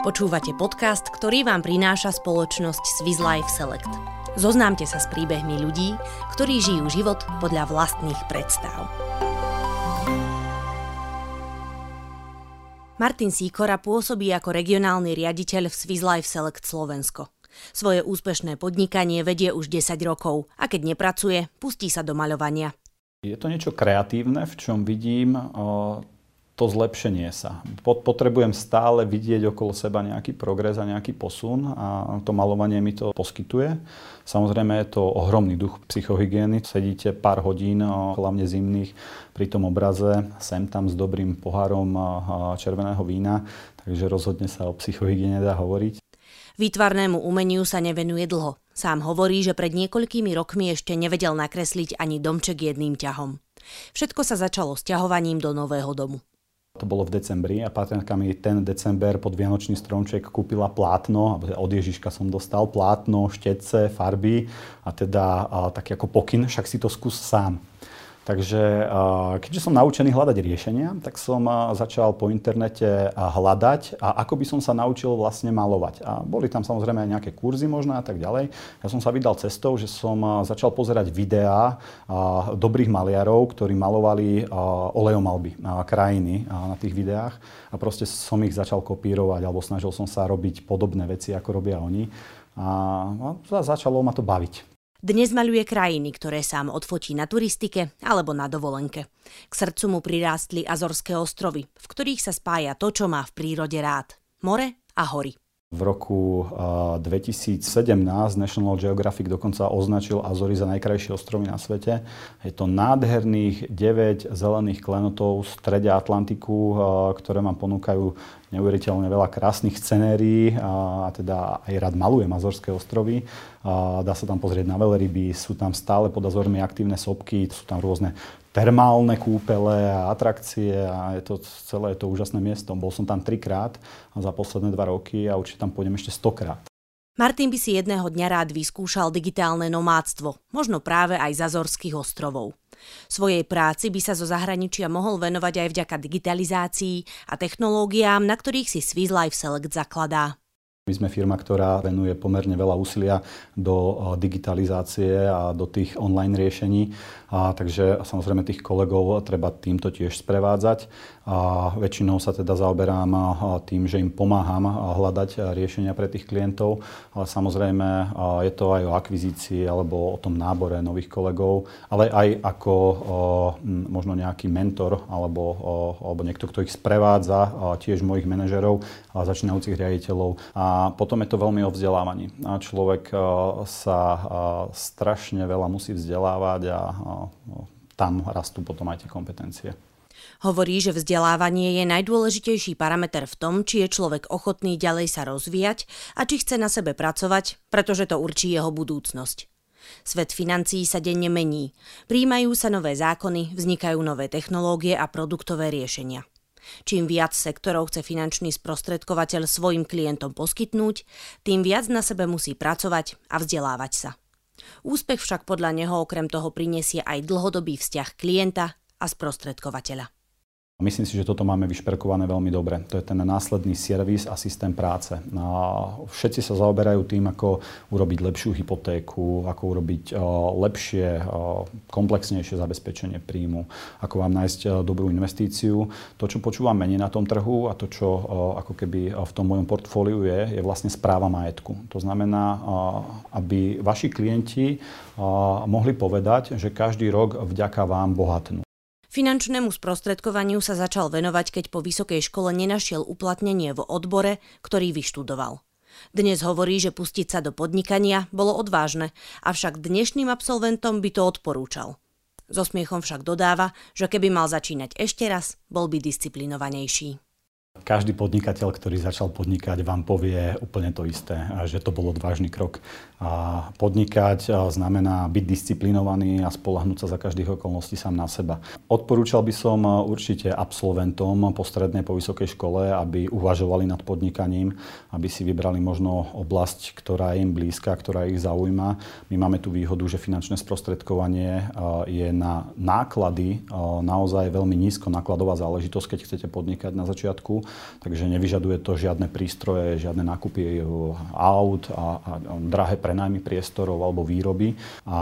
Počúvate podcast, ktorý vám prináša spoločnosť Swiss Life Select. Zoznámte sa s príbehmi ľudí, ktorí žijú život podľa vlastných predstav. Martin Sýkora pôsobí ako regionálny riaditeľ v Swiss Life Select Slovensko. Svoje úspešné podnikanie vedie už 10 rokov a keď nepracuje, pustí sa do maľovania. Je to niečo kreatívne, v čom vidím to zlepšenie sa. Potrebujem stále vidieť okolo seba nejaký progres a nejaký posun a to malovanie mi to poskytuje. Samozrejme je to ohromný duch psychohygieny. Sedíte pár hodín, hlavne zimných, pri tom obraze, sem tam s dobrým pohárom červeného vína, takže rozhodne sa o psychohygiene dá hovoriť. Výtvarnému umeniu sa nevenuje dlho. Sám hovorí, že pred niekoľkými rokmi ešte nevedel nakresliť ani domček jedným ťahom. Všetko sa začalo s ťahovaním do nového domu. To bolo v decembri a partnerka mi ten december pod Vianočný stromček kúpila plátno, od Ježiška som dostal plátno, štetce, farby a teda a, taký ako pokyn, však si to skús sám. Takže keďže som naučený hľadať riešenia, tak som začal po internete hľadať a ako by som sa naučil vlastne malovať. A boli tam samozrejme aj nejaké kurzy možno a tak ďalej. Ja som sa vydal cestou, že som začal pozerať videá dobrých maliarov, ktorí malovali olejomalby krajiny na tých videách a proste som ich začal kopírovať alebo snažil som sa robiť podobné veci, ako robia oni. A začalo ma to baviť. Dnes maľuje krajiny, ktoré sám odfotí na turistike alebo na dovolenke. K srdcu mu prirástli Azorské ostrovy, v ktorých sa spája to, čo má v prírode rád. More a hory. V roku 2017 National Geographic dokonca označil Azory za najkrajšie ostrovy na svete. Je to nádherných 9 zelených klenotov v Atlantiku, ktoré vám ponúkajú neuveriteľne veľa krásnych scenérií a teda aj rád malujem Azorské ostrovy. Dá sa tam pozrieť na veľryby, sú tam stále pod Azormi aktívne sopky, sú tam rôzne termálne kúpele a atrakcie a je to celé je to úžasné miesto. Bol som tam trikrát za posledné dva roky a určite tam pôjdem ešte stokrát. Martin by si jedného dňa rád vyskúšal digitálne nomádstvo, možno práve aj z Azorských ostrovov. Svojej práci by sa zo zahraničia mohol venovať aj vďaka digitalizácii a technológiám, na ktorých si Swiss Life Select zakladá. My sme firma, ktorá venuje pomerne veľa úsilia do digitalizácie a do tých online riešení. A takže samozrejme tých kolegov treba týmto tiež sprevádzať. A väčšinou sa teda zaoberám tým, že im pomáham hľadať riešenia pre tých klientov. Ale samozrejme je to aj o akvizícii alebo o tom nábore nových kolegov, ale aj ako možno nejaký mentor alebo, alebo niekto, kto ich sprevádza, tiež mojich manažerov a začínajúcich riaditeľov. A potom je to veľmi o vzdelávaní. A človek sa strašne veľa musí vzdelávať a tam rastú potom aj tie kompetencie. Hovorí, že vzdelávanie je najdôležitejší parameter v tom, či je človek ochotný ďalej sa rozvíjať a či chce na sebe pracovať, pretože to určí jeho budúcnosť. Svet financií sa denne mení. Príjmajú sa nové zákony, vznikajú nové technológie a produktové riešenia. Čím viac sektorov chce finančný sprostredkovateľ svojim klientom poskytnúť, tým viac na sebe musí pracovať a vzdelávať sa. Úspech však podľa neho okrem toho prinesie aj dlhodobý vzťah klienta a sprostredkovateľa. Myslím si, že toto máme vyšperkované veľmi dobre. To je ten následný servis a systém práce. A všetci sa zaoberajú tým, ako urobiť lepšiu hypotéku, ako urobiť lepšie, komplexnejšie zabezpečenie príjmu, ako vám nájsť dobrú investíciu. To, čo počúvam menej na tom trhu a to, čo ako keby v tom mojom portfóliu je, je vlastne správa majetku. To znamená, aby vaši klienti mohli povedať, že každý rok vďaka vám bohatnú. Finančnému sprostredkovaniu sa začal venovať, keď po vysokej škole nenašiel uplatnenie v odbore, ktorý vyštudoval. Dnes hovorí, že pustiť sa do podnikania bolo odvážne, avšak dnešným absolventom by to odporúčal. So smiechom však dodáva, že keby mal začínať ešte raz, bol by disciplinovanejší. Každý podnikateľ, ktorý začal podnikať, vám povie úplne to isté, že to bol odvážny krok. A podnikať znamená byť disciplinovaný a spolahnúť sa za každých okolností sám na seba. Odporúčal by som určite absolventom po strednej, po vysokej škole, aby uvažovali nad podnikaním, aby si vybrali možno oblasť, ktorá je im blízka, ktorá ich zaujíma. My máme tú výhodu, že finančné sprostredkovanie je na náklady naozaj veľmi nízko nákladová záležitosť, keď chcete podnikať na začiatku takže nevyžaduje to žiadne prístroje, žiadne nákupy aut a, a drahé prenajmy priestorov alebo výroby. A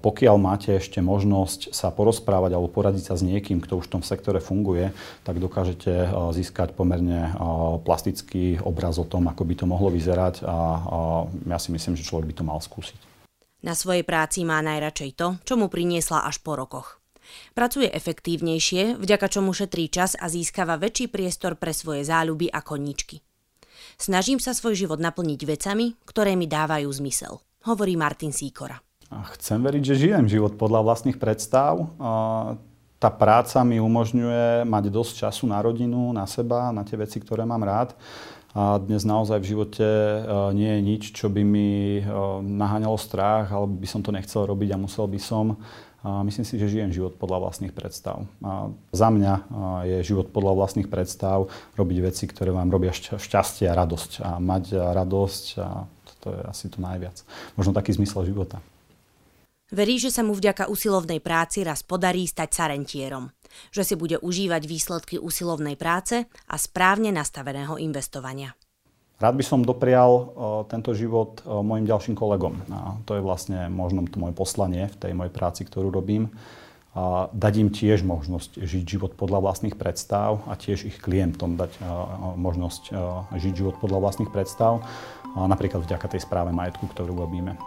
pokiaľ máte ešte možnosť sa porozprávať alebo poradiť sa s niekým, kto už v tom sektore funguje, tak dokážete získať pomerne plastický obraz o tom, ako by to mohlo vyzerať a ja si myslím, že človek by to mal skúsiť. Na svojej práci má najradšej to, čo mu priniesla až po rokoch. Pracuje efektívnejšie, vďaka čomu šetrí čas a získava väčší priestor pre svoje záľuby a koníčky. Snažím sa svoj život naplniť vecami, ktoré mi dávajú zmysel, hovorí Martin Síkora. Chcem veriť, že žijem život podľa vlastných predstav. Tá práca mi umožňuje mať dosť času na rodinu, na seba, na tie veci, ktoré mám rád. A dnes naozaj v živote e, nie je nič, čo by mi e, naháňalo strach, alebo by som to nechcel robiť a musel by som. Myslím si, že žijem život podľa vlastných predstav. A za mňa je život podľa vlastných predstav robiť veci, ktoré vám robia šťastie a radosť. A mať radosť, a to je asi to najviac. Možno taký zmysel života. Verí, že sa mu vďaka usilovnej práci raz podarí stať sa rentierom. Že si bude užívať výsledky usilovnej práce a správne nastaveného investovania. Rád by som doprial o, tento život o, mojim ďalším kolegom. A to je vlastne možno to moje poslanie v tej mojej práci, ktorú robím. A dať im tiež možnosť žiť život podľa vlastných predstav a tiež ich klientom dať o, možnosť žiť život podľa vlastných predstav, napríklad vďaka tej správe majetku, ktorú robíme.